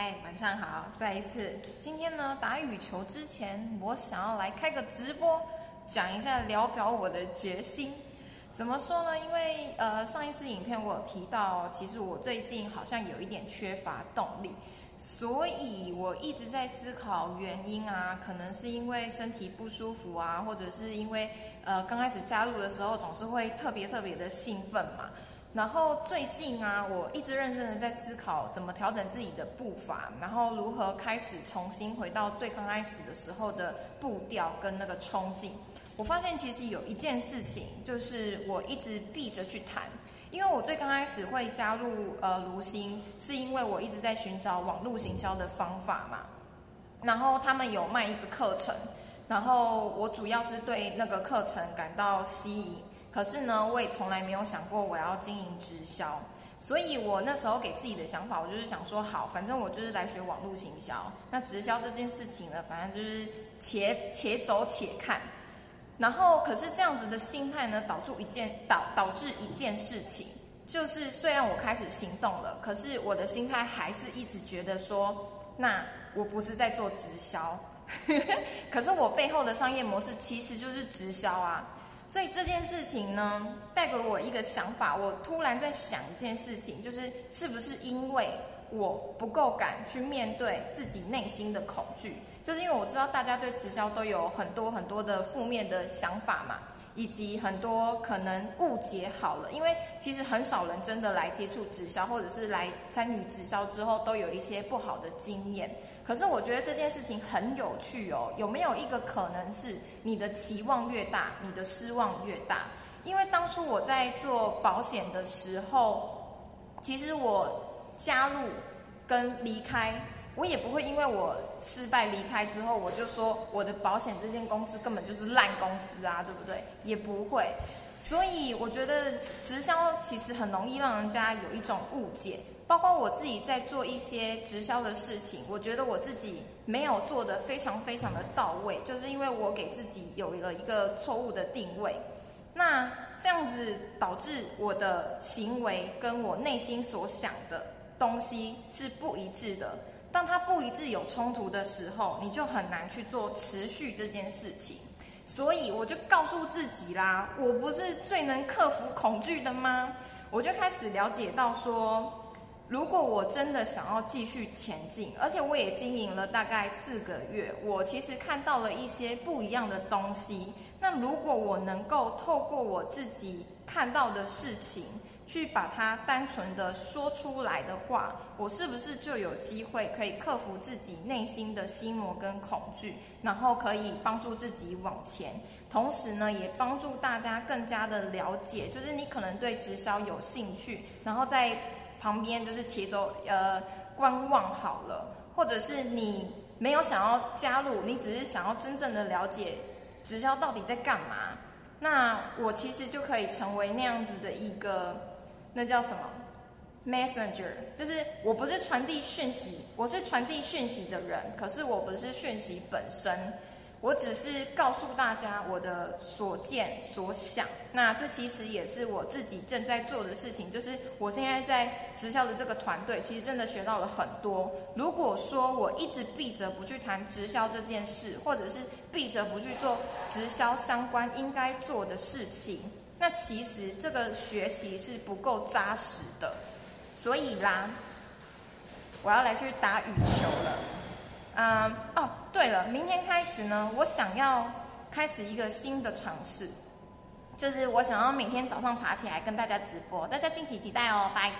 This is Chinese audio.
嗨，晚上好，再一次。今天呢，打羽球之前，我想要来开个直播，讲一下聊表我的决心。怎么说呢？因为呃，上一次影片我有提到，其实我最近好像有一点缺乏动力，所以我一直在思考原因啊，可能是因为身体不舒服啊，或者是因为呃刚开始加入的时候总是会特别特别的兴奋嘛。然后最近啊，我一直认真的在思考怎么调整自己的步伐，然后如何开始重新回到最刚开始的时候的步调跟那个冲劲。我发现其实有一件事情，就是我一直避着去谈，因为我最刚开始会加入呃卢星，是因为我一直在寻找网络行销的方法嘛。然后他们有卖一个课程，然后我主要是对那个课程感到吸引。可是呢，我也从来没有想过我要经营直销，所以我那时候给自己的想法，我就是想说，好，反正我就是来学网络行销，那直销这件事情呢，反正就是且且走且看。然后，可是这样子的心态呢，导致一件导导致一件事情，就是虽然我开始行动了，可是我的心态还是一直觉得说，那我不是在做直销，可是我背后的商业模式其实就是直销啊。所以这件事情呢，带给我一个想法。我突然在想一件事情，就是是不是因为我不够敢去面对自己内心的恐惧？就是因为我知道大家对直销都有很多很多的负面的想法嘛，以及很多可能误解。好了，因为其实很少人真的来接触直销，或者是来参与直销之后，都有一些不好的经验。可是我觉得这件事情很有趣哦，有没有一个可能是你的期望越大，你的失望越大？因为当初我在做保险的时候，其实我加入跟离开，我也不会因为我失败离开之后，我就说我的保险这间公司根本就是烂公司啊，对不对？也不会。所以我觉得直销其实很容易让人家有一种误解。包括我自己在做一些直销的事情，我觉得我自己没有做的非常非常的到位，就是因为我给自己有了一个错误的定位，那这样子导致我的行为跟我内心所想的东西是不一致的。当它不一致有冲突的时候，你就很难去做持续这件事情。所以我就告诉自己啦，我不是最能克服恐惧的吗？我就开始了解到说。如果我真的想要继续前进，而且我也经营了大概四个月，我其实看到了一些不一样的东西。那如果我能够透过我自己看到的事情，去把它单纯的说出来的话，我是不是就有机会可以克服自己内心的心魔跟恐惧，然后可以帮助自己往前，同时呢，也帮助大家更加的了解，就是你可能对直销有兴趣，然后在。旁边就是骑走呃观望好了，或者是你没有想要加入，你只是想要真正的了解直销到底在干嘛，那我其实就可以成为那样子的一个那叫什么 messenger，就是我不是传递讯息，我是传递讯息的人，可是我不是讯息本身。我只是告诉大家我的所见所想，那这其实也是我自己正在做的事情。就是我现在在直销的这个团队，其实真的学到了很多。如果说我一直闭着不去谈直销这件事，或者是闭着不去做直销相关应该做的事情，那其实这个学习是不够扎实的。所以啦，我要来去打羽球了。嗯哦，对了，明天开始呢，我想要开始一个新的尝试，就是我想要每天早上爬起来跟大家直播，大家敬请期待哦，拜。